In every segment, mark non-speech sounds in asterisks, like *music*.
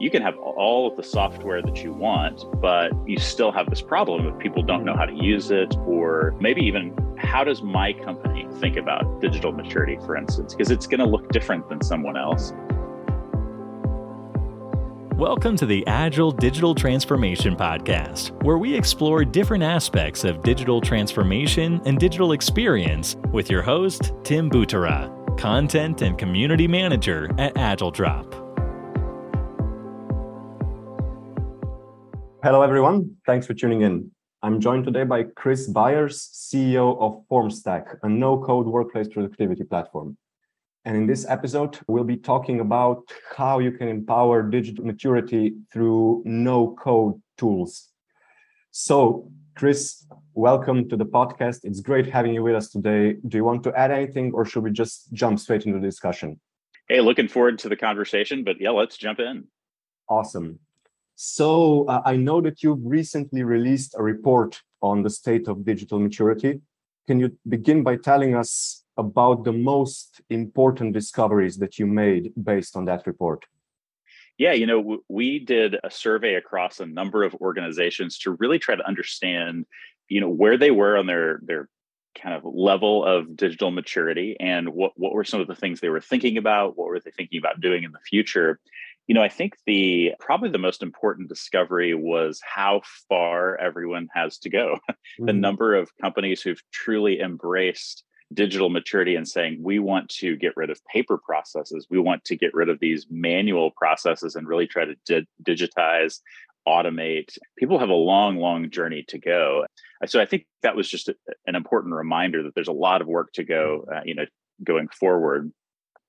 you can have all of the software that you want, but you still have this problem if people don't know how to use it, or maybe even how does my company think about digital maturity, for instance, because it's going to look different than someone else. Welcome to the Agile Digital Transformation Podcast, where we explore different aspects of digital transformation and digital experience with your host, Tim Butara, Content and Community Manager at AgileDrop. Hello, everyone. Thanks for tuning in. I'm joined today by Chris Byers, CEO of FormStack, a no code workplace productivity platform. And in this episode, we'll be talking about how you can empower digital maturity through no code tools. So, Chris, welcome to the podcast. It's great having you with us today. Do you want to add anything or should we just jump straight into the discussion? Hey, looking forward to the conversation, but yeah, let's jump in. Awesome. So uh, I know that you've recently released a report on the state of digital maturity. Can you begin by telling us about the most important discoveries that you made based on that report? Yeah, you know, we did a survey across a number of organizations to really try to understand, you know, where they were on their their kind of level of digital maturity and what what were some of the things they were thinking about, what were they thinking about doing in the future you know, I think the probably the most important discovery was how far everyone has to go. *laughs* Mm-hmm. the number of companies who've truly embraced digital maturity and saying we want to get rid of paper processes we want to get rid of these manual processes and really try to di- digitize automate people have a long long journey to go so i think that was just a, an important reminder that there's a lot of work to go mm-hmm. uh, you know going forward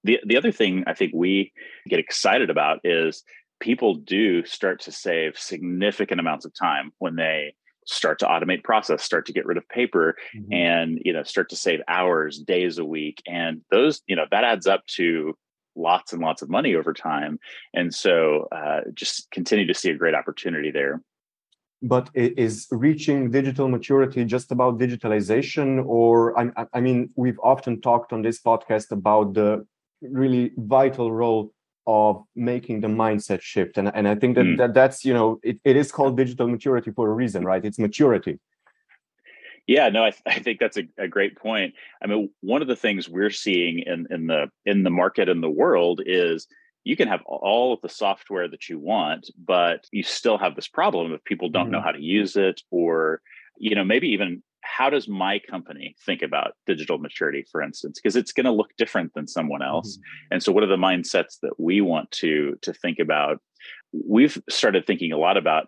the the other thing I think we get excited about is people do start to save significant amounts of time when they start to automate process start to get rid of paper mm-hmm. and you know start to save hours days a week. And those you know that adds up to lots and lots of money over time. And so uh, just continue to see a great opportunity there. But is reaching digital maturity just about digitalization or I, I mean we've often talked on this podcast about the really vital role of making the mindset shift and, and i think that, mm. that that's you know it, it is called digital maturity for a reason right it's maturity yeah no i, th- I think that's a, a, great point i mean one of the things we're seeing in, in the in the market in the world is you can have all of the software that you want but you still have this problem if people don't mm. know how to use it or you know maybe even how does my company think about digital maturity for instance? Because it's going to look different than someone else. Mm-hmm. and so what are the mindsets that we want to to think about? We've started thinking a lot about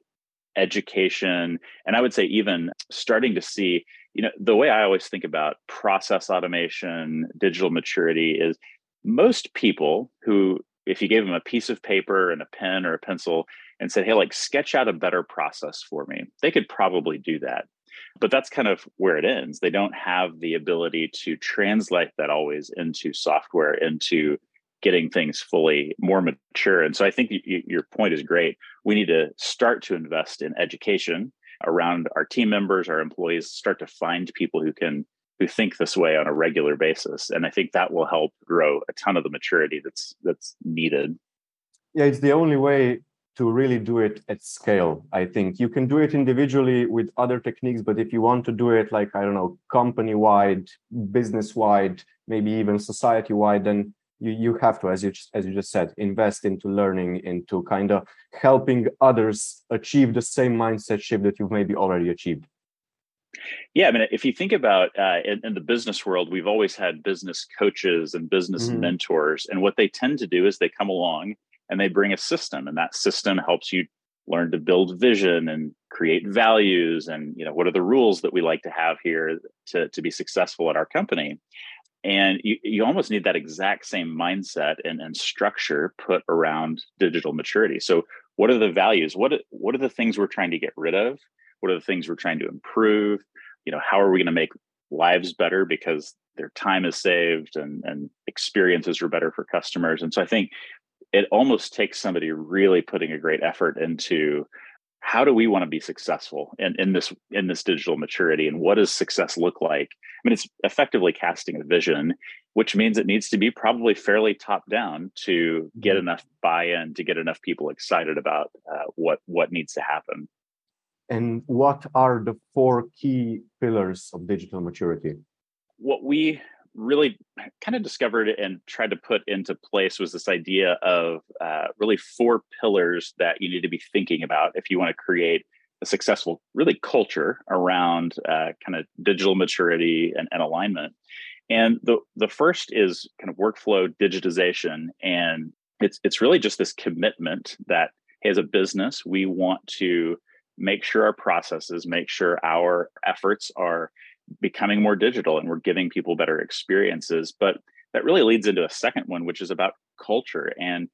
education and i would say even starting to see you know the way i always think about process automation digital maturity is most people who if you gave them a piece of paper and a pen or a pencil and said hey like sketch out a better process for me they could probably do that but that's kind of where it ends. They don't have the ability to translate that always into software, into getting things fully more mature. And so I think your point is great. We need to start to invest in education around our team members, our employees, start to find people who can who think this way on a regular basis and i think that will help grow a ton of the maturity that's that's needed yeah it's the only way to really do it at scale i think you can do it individually with other techniques but if you want to do it like i don't know company wide business wide maybe even society wide then you, you have to as you as you just said invest into learning into kind of helping others achieve the same mindset shift that you've maybe already achieved yeah, I mean, if you think about uh, in, in, the business world, we've always had business coaches and business mm-hmm. mentors, and what they tend to do is they come along and they bring a system and that system helps you learn to build vision and create values and you know what are the rules that we like to have here to, to be successful at our company. And you, you almost need that exact same mindset and, and structure put around digital maturity. So what are the values? What what are the things we're trying to get rid of? What are the things we're trying to improve? You know how are we going to make lives better because their time is saved and, and experiences are better for customers? And so i think it almost takes somebody really putting a great effort into how do we want to be successful in, in this in this digital maturity and what does success look like? I mean it's effectively casting a vision which means it needs to be probably fairly top down to get mm-hmm. enough buy-in to get enough people excited about uh, what what needs to happen. And what are the four key pillars of digital maturity? What we really kind of discovered and tried to put into place was this idea of uh, really four pillars that you need to be thinking about if you want to create a successful really culture around uh, kind of digital maturity and, and alignment. And the the first is kind of workflow digitization, and it's it's really just this commitment that as a business we want to make sure our processes, make sure our efforts are becoming more digital, and we're giving people better experiences. But that really leads into a second one, which is about culture. And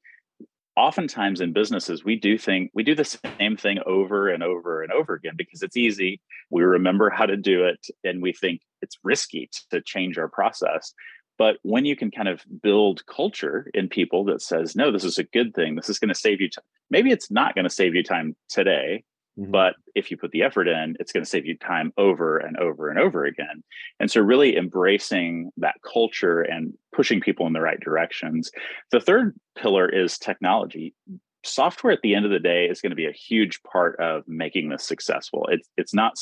oftentimes in businesses we do think we do the same thing over and over and over again because it's easy. We remember how to do it and we think it's risky to change our process. But when you can kind of build culture in people that says no this is a good thing. This is going to save you time maybe it's not going to save you time today Mm-hmm. But if you put the effort in, it's going to save you time over and over and over again. And so, really embracing that culture and pushing people in the right directions. The third pillar is technology. Software at the end of the day is going to be a huge part of making this successful. It's, it's not,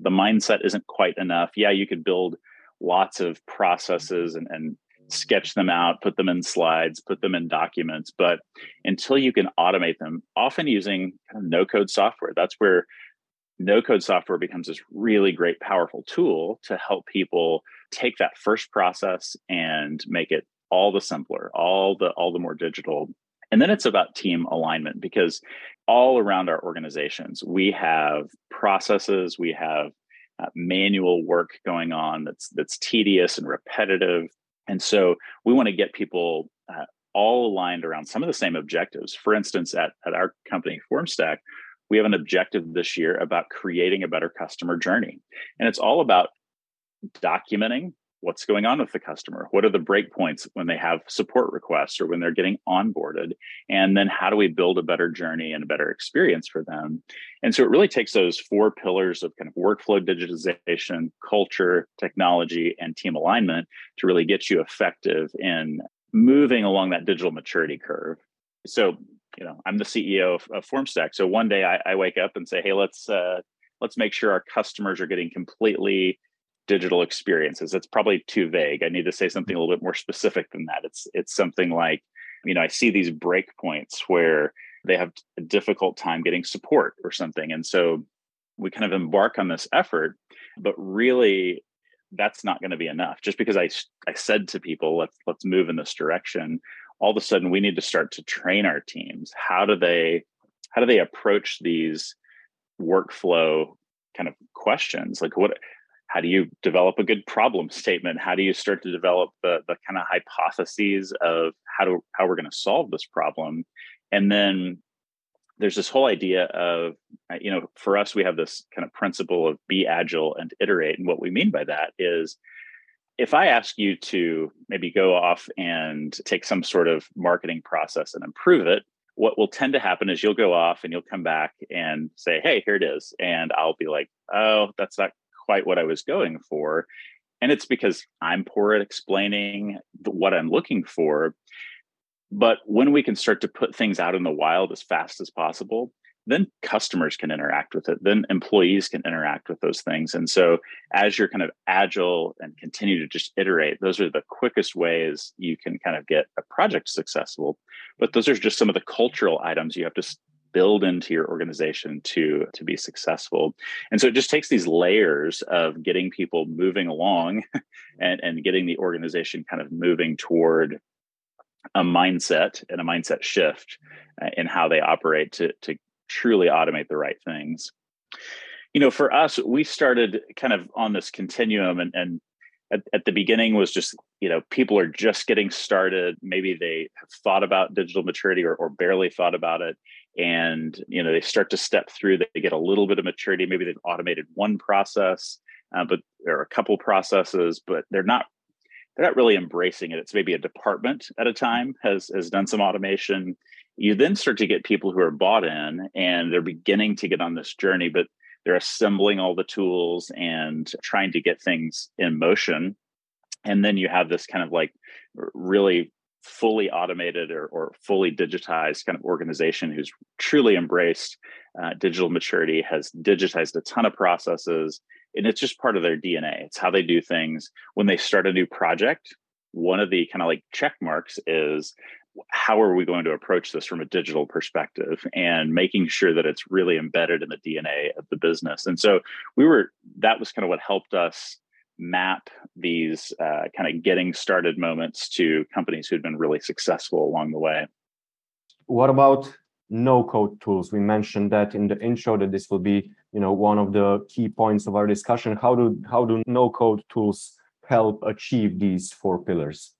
the mindset isn't quite enough. Yeah, you could build lots of processes and, and sketch them out, put them in slides, put them in documents. But until you can automate them, often using kind of no code software, that's where no code software becomes this really great, powerful tool to help people take that first process and make it all the simpler, all the all the more digital. And then it's about team alignment because all around our organizations, we have processes, we have uh, manual work going on that's that's tedious and repetitive and so we want to get people uh, all aligned around some of the same objectives. For instance, at, at our company, FormStack, we have an objective this year about creating a better customer journey. And it's all about documenting what's going on with the customer? What are the breakpoints when they have support requests or when they're getting onboarded? And then how do we build a better journey and a better experience for them? And so it really takes those four pillars of kind of workflow digitization culture technology and team alignment to really get you effective in moving along that digital maturity curve. So you know i'm the ceo of, of formstack. So one day I, I, wake up and say hey let's uh, let's make sure our customers are getting completely digital experiences. It's probably too vague. I need to say something a little bit more specific than that. It's it's something like, you know, I see these breakpoints where they have a difficult time getting support or something. And so we kind of embark on this effort, but really that's not going to be enough. Just because I I said to people, let's let's move in this direction, all of a sudden we need to start to train our teams. How do they how do they approach these workflow kind of questions? Like what how do you develop a good problem *laughs* statement? How do you start to develop the, the kind of hypotheses of how to how we're going to solve this problem? And then there's this whole idea of uh, you know for us we have this kind of principle of be agile and iterate. And what we mean by that is if i ask you to maybe go off and take some sort of marketing process and improve it what will tend to happen is you'll go off and you'll come back and say hey here it is. And i'll be like oh that's not quite what I was going for. And it's because I'm poor at explaining what I'm looking for. But when we can start to put things out in the wild as fast as possible, then customers can interact with it. Then employees can interact with those things. And so, as you're kind of agile and continue to just iterate, those are the quickest ways you can kind of get a project successful. But those are just some of the cultural items you have to build into your organization to to be successful. And so it just takes these layers of getting people moving along *laughs* and and getting the organization kind of moving toward a mindset and a mindset shift uh, in how they operate to to truly automate the right things. You know for us we started kind of on this continuum and and at, at the beginning was just you know people are just getting started. Maybe they have thought about digital maturity or, or barely thought about it and you know they start to step through they get a little bit of maturity maybe they've automated one process uh, but there are a couple processes but they're not they're not really embracing it. It's maybe a department at a time has has done some automation. You then start to get people who are bought in and they're beginning to get on this journey but they're assembling all the tools and trying to get things in motion. And then you have this kind of like really fully automated or, or fully digitized kind of organization who's truly embraced uh, digital maturity has digitized a ton of processes and it's just part of their dna it's how they do things when they start a new project one of the kind of like check marks is how are we going to approach this from a digital perspective and making sure that it's really embedded in the DNA of the business. And so we were, that was kind of what helped us map these uh, kind of getting started moments to companies who'd been really successful along the way. What about no code tools? We mentioned that in the intro that this will be, you know, one of the key points of our discussion. How do how do no code tools help achieve these four pillars?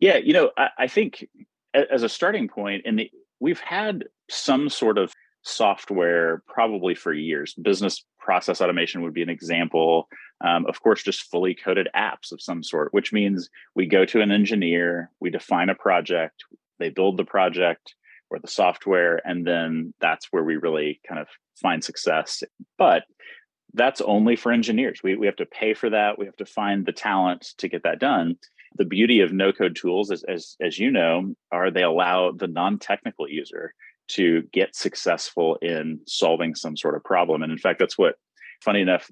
Yeah, you know, I, I think as a starting point, and we've had some sort of software probably for years. Business process automation would be an example. Um, of course, just fully coded apps of some sort, which means we go to an engineer, we define a project, they build the project or the software, and then that's where we really kind of find success. But that's only for engineers. We, we have to pay for that. We have to find the talent to get that done the beauty of no code tools as, as as you know are they allow the non-technical user to get successful in solving some sort of problem. And in fact that's what funny enough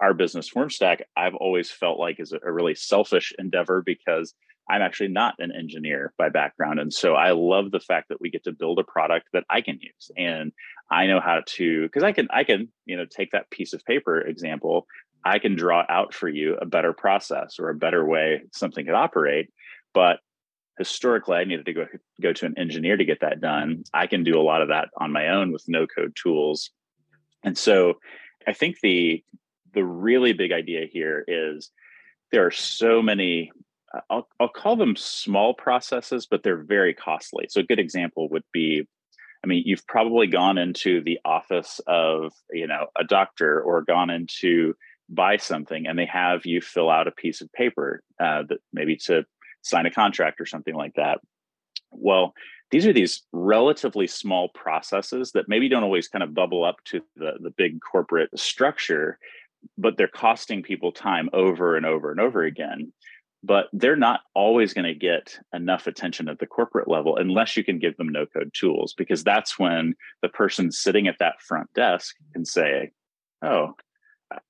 our business formstack i've always felt like is a, a really selfish endeavor because i'm actually not an engineer by background. And so i love the fact that we get to build a product that i can use. And i know how to because i can i can you know take that piece of paper example I can draw out for you a better process or a better way something could operate. But historically, I needed to go go to an engineer to get that done. I can do a lot of that on my own with no code tools. And so I think the the really big idea here is there are so many I'll, I'll call them small processes, but they're very costly. So a good example would be I mean, you've probably gone into the office of, you know, a doctor or gone into buy something and they have you fill out a piece of paper uh, that maybe to sign a contract or something like that. Well, these are these relatively small processes that maybe don't always kind of bubble up to the, the big corporate structure, but they're costing people time over and over and over again. But they're not always going to get enough attention at the corporate level unless you can give them no code tools, because that's when the person sitting at that front desk can say, Oh,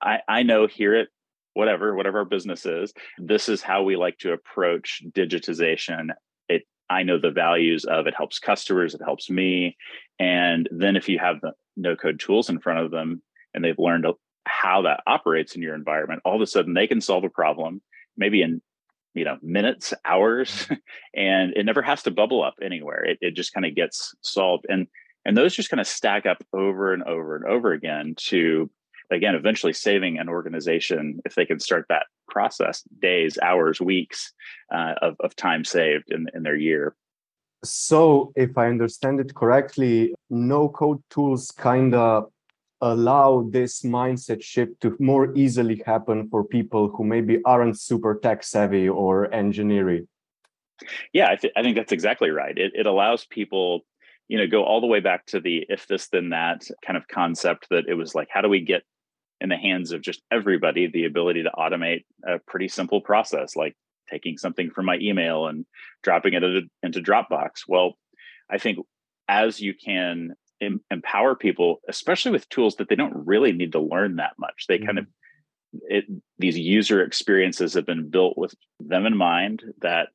I, I know here at whatever, whatever our business is, this is how we like to approach digitization. It I know the values of it helps customers, it helps me. And then if you have the no code tools in front of them and they've learned how that operates in your environment, all of a sudden they can solve a problem, maybe in you know minutes hours *laughs* and it never has to bubble up anywhere it, it just kind of gets solved and and those just kind of stack up over and over and over again to again eventually saving an organization if they can start that process days hours weeks uh, of, of time saved in, in their year. So if i understand it correctly no code tools kind of allow this mindset shift to more easily happen for people who maybe aren't super tech savvy or engineering yeah I, th- I think that's exactly right. It, it allows people you know go all the way back to the if this then that kind of concept that it was like how do we get in the hands of just everybody the ability to automate a pretty simple process like taking something from my email and dropping it into Dropbox. Well, I think as you can em- empower people, especially with tools that they don't really need to learn that much, they mm-hmm. kind of it, these user experiences have been built with them in mind that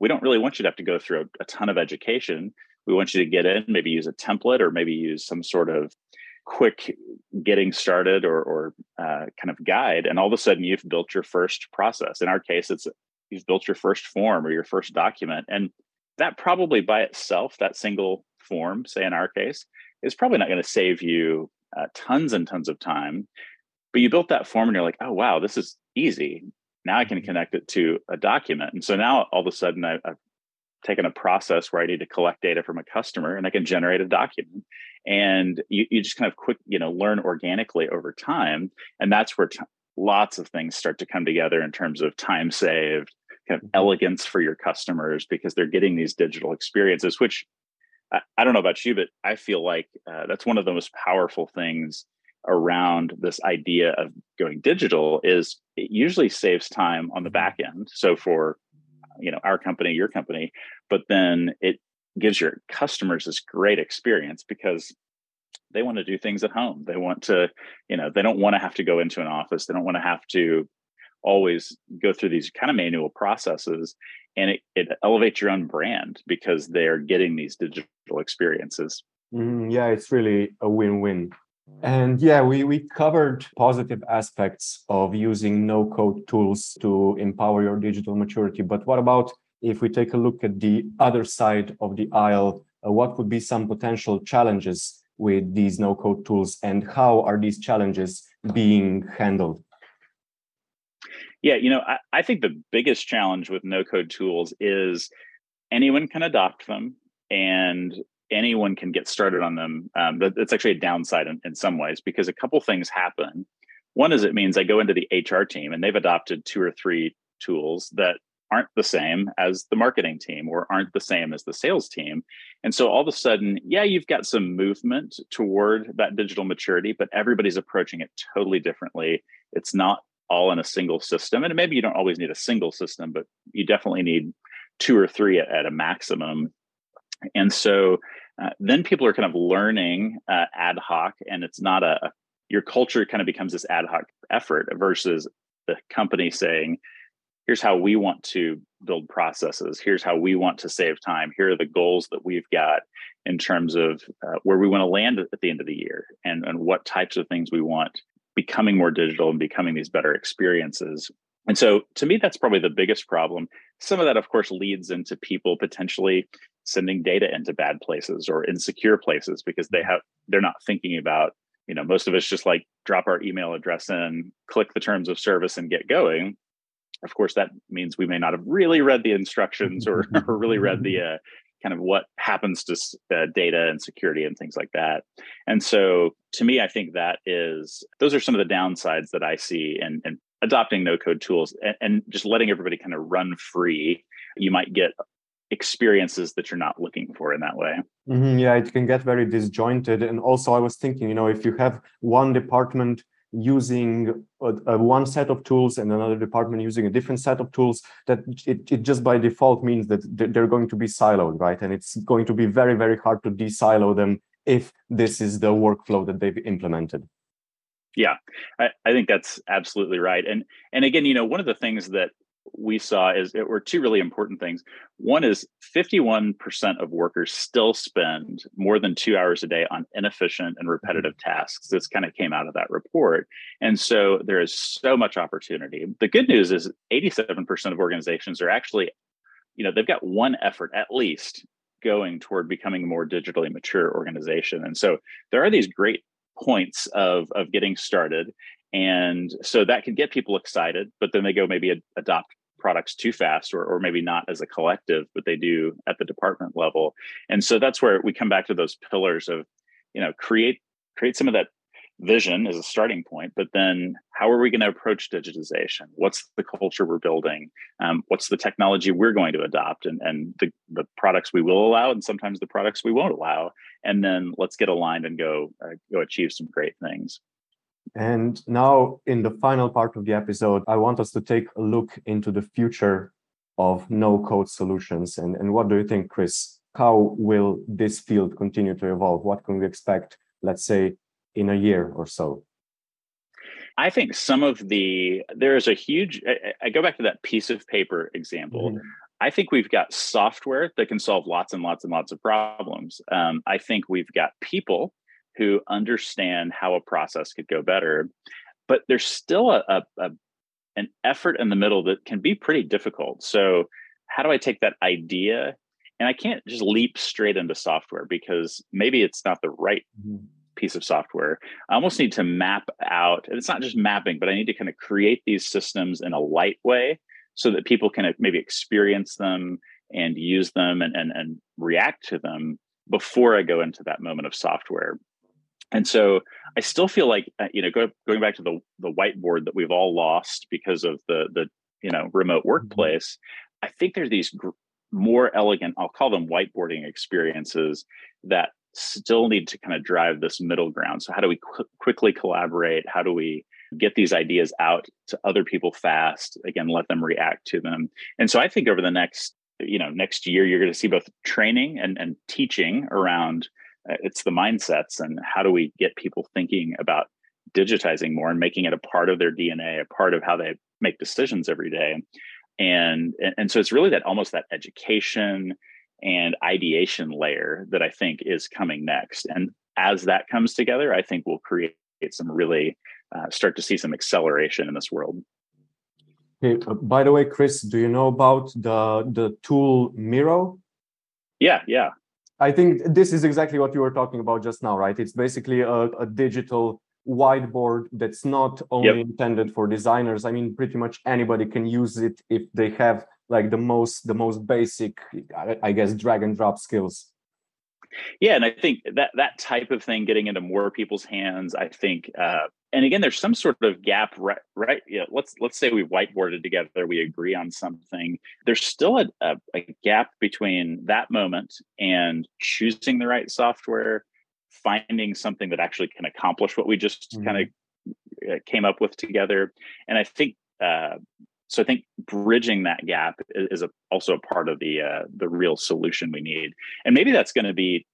we don't really want you to have to go through a, a ton of education. We want you to get in, maybe use a template or maybe use some sort of quick getting started or, or uh, kind of guide and all of a sudden you've built your first process. In our case it's you've built your first form or your first document and that probably by itself that single form say in our case is probably not going to save you uh, tons and tons of time but you built that form and you're like oh wow this is easy. Now i can mm-hmm. connect it to a document. And so now all of a sudden I, have taken a process where i need to collect data from a customer and i can generate a document and you, you just kind of quick you know learn organically over time and that's where t- lots of things start to come together in terms of time saved kind of mm-hmm. elegance for your customers because they're getting these digital experiences which I, I don't know about you but i feel like uh, that's one of the most powerful things around this idea of going digital is it usually saves time on the back end. So for you know our company, your company, but then it gives your customers this great experience because they want to do things at home. They want to, you know, they don't want to have to go into an office. They don't want to have to always go through these kind of manual processes and it, it elevates your own brand because they're getting these digital experiences mm, yeah it's really a win-win and yeah we, we covered positive aspects of using no code tools to empower your digital maturity but what about if we take a look at the other side of the aisle uh, what would be some potential challenges with these no code tools and how are these challenges being handled yeah, you know, I, I think the biggest challenge with no code tools is anyone can adopt them and anyone can get started on them. Um, that's actually a downside in, in some ways because a couple things happen. One is it means I go into the HR team and they've adopted two or three tools that aren't the same as the marketing team or aren't the same as the sales team. And so all of a sudden, yeah, you've got some movement toward that digital maturity, but everybody's approaching it totally differently. It's not all in a single system. And maybe you don't always need a single system, but you definitely need two or three at, at a maximum. And so uh, then people are kind of learning uh, ad hoc, and it's not a your culture kind of becomes this ad hoc effort versus the company saying, here's how we want to build processes here's how we want to save time here are the goals that we've got in terms of uh, where we want to land at the end of the year and, and what types of things we want becoming more digital and becoming these better experiences. And so to me, that's probably the biggest problem. Some of that, of course, leads into people potentially sending data into bad places or insecure places because they have they're not thinking about, you know, most of us just like drop our email address in, click the terms of service and get going. Of course, that means we may not have really read the instructions or, *laughs* or really read the uh, kind of what happens to uh, data and security and things like that. And so to me, I think that is, those are some of the downsides that I see in, in adopting no code tools and, and just letting everybody kind of run free. You might get experiences that you're not looking for in that way. Mm-hmm, yeah, it can get very disjointed. And also, I was thinking, you know, if you have one department using a, a one set of tools and another department using a different set of tools that it, it just by default means that they're going to be siloed right? And it's going to be very very hard to de-silo them if this is the workflow that they've implemented. Yeah. I, I think that's absolutely right. And and again you know one of the things that we saw is it were two really important things. One is 51% of workers still spend more than two hours a day on inefficient and repetitive mm-hmm. tasks. This kind of came out of that report. And so there is so much opportunity. The good news is 87% of organizations are actually, you know, they've got one effort at least going toward becoming a more digitally mature organization. And so there are these great points of of getting started and so that can get people excited but then they go maybe ad- adopt products too fast or, or maybe not as a collective but they do at the department level. And so that's where we come back to those pillars of you know create create some of that vision as a starting point but then how are we going to approach digitization? What's the culture we're building? Um, what's the technology we're going to adopt and, and the, the products we will allow and sometimes the products we won't allow? And then let's get aligned and go uh, go achieve some great things and now, in the final part of the episode, I want us to take a look into the future of no code solutions. And, and what do you think, Chris? How will this field continue to evolve? What can we expect, let's say, in a year or so? I think some of the, there is a huge, I, I go back to that piece of paper example. Mm-hmm. I think we've got software that can solve lots and lots and lots of problems. Um, I think we've got people who understand how a process could go better. But there's still a, a, a an effort in the middle that can be pretty difficult. So how do I take that idea and I can't just leap straight into software because maybe it's not the right mm-hmm. piece of software. I almost need to map out, and it's not just mapping, but I need to kind of create these systems in a light way so that people can maybe experience them and use them and, and, and react to them before I go into that moment of software and so I still feel like uh, you know go, going back to the the whiteboard that we've all lost because of the the you know remote mm-hmm. workplace. I think there's these gr- more elegant, I'll call them whiteboarding experiences that still need to kind of drive this middle ground. So how do we qu- quickly collaborate? How do we get these ideas out to other people fast? Again, let them react to them. And so I think over the next you know next year you're going to see both training and, and teaching around it's the mindsets and how do we get people thinking about digitizing more and making it a part of their dna a part of how they make decisions every day. And and and so it's really that almost that education and ideation layer that i think is coming next. And as that comes together i think we'll create some really uh, start to see some acceleration in this world. Okay uh, by the way chris do you know about the the tool miro? Yeah yeah i think this is exactly what you were talking about just now right? It's basically a, a digital whiteboard that's not only yep. intended for designers. I mean pretty much anybody can use it if they have like the most the most basic i guess drag and drop skills. Yeah and i think that that type of thing getting into more people's hands i think uh, and again there's some sort of gap right right yeah let's let's say we whiteboarded together we agree on something there's still a, a, a gap between that moment and choosing the right software finding something that actually can accomplish what we just mm-hmm. kind of uh, came up with together. And I think uh, so. I think bridging that gap is, is a, also a part of the uh, the real solution we need. And maybe that's going to be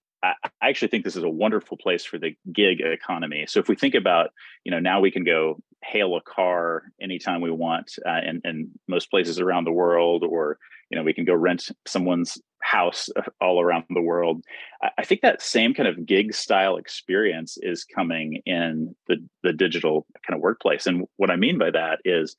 I actually think this is a wonderful place for the gig economy. So if we think about, you know, now we can go hail a car anytime we want uh, in, in most places around the world, or you know, we can go rent someone's house uh, all around the world. I think that same kind of gig style experience is coming in the the digital kind of workplace. And what I mean by that is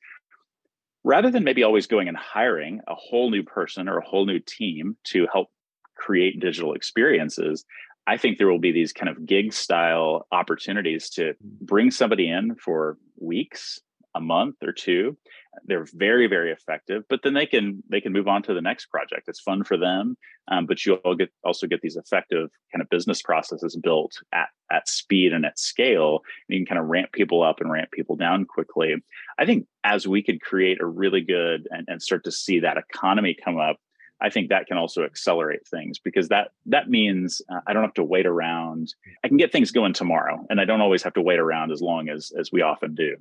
rather than maybe always going and hiring a whole new person or a whole new team to help create digital experiences, I think there will be these kind of gig style opportunities to bring somebody in for weeks, a month or two. They're very, very effective, but then they can they can move on to the next project. It's fun for them, um, but you all get also get these effective kind of business processes built at at speed and at scale. And you can kind of ramp people up and ramp people down quickly. I think as we could create a really good and, and start to see that economy come up I think that can also accelerate things because that that means uh, I don't have to wait around. I can get things going tomorrow, and I don't always have to wait around as long as as we often do.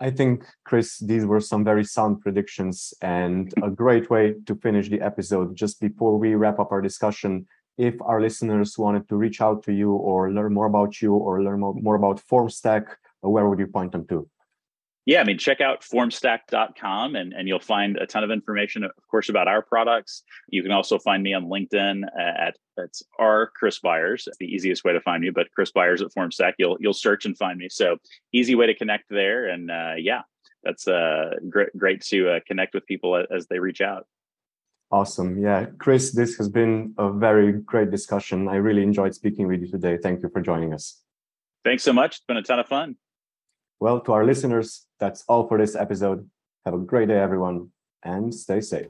I think, Chris, these were some very sound predictions and a great way to finish the episode. Just before we wrap up our discussion, if our listeners wanted to reach out to you or learn more about you or learn more about FormStack, where would you point them to? Yeah, I mean, check out formstack.com and, and you'll find a ton of information, of course, about our products. You can also find me on LinkedIn at it's R Chris Byers. the easiest way to find me, but Chris Byers at Formstack. You'll you'll search and find me. So easy way to connect there. And uh, yeah, that's uh, great great to uh, connect with people as they reach out. Awesome. Yeah, Chris, this has been a very great discussion. I really enjoyed speaking with you today. Thank you for joining us. Thanks so much. It's been a ton of fun. Well, to our listeners, that's all for this episode. Have a great day, everyone, and stay safe.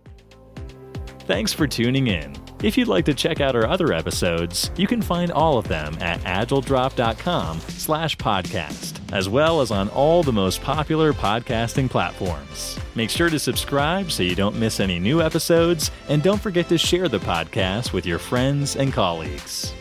Thanks for tuning in. If you'd like to check out our other episodes, you can find all of them at agiledrop.com slash podcast, as well as on all the most popular podcasting platforms. Make sure to subscribe so you don't miss any new episodes, and don't forget to share the podcast with your friends and colleagues.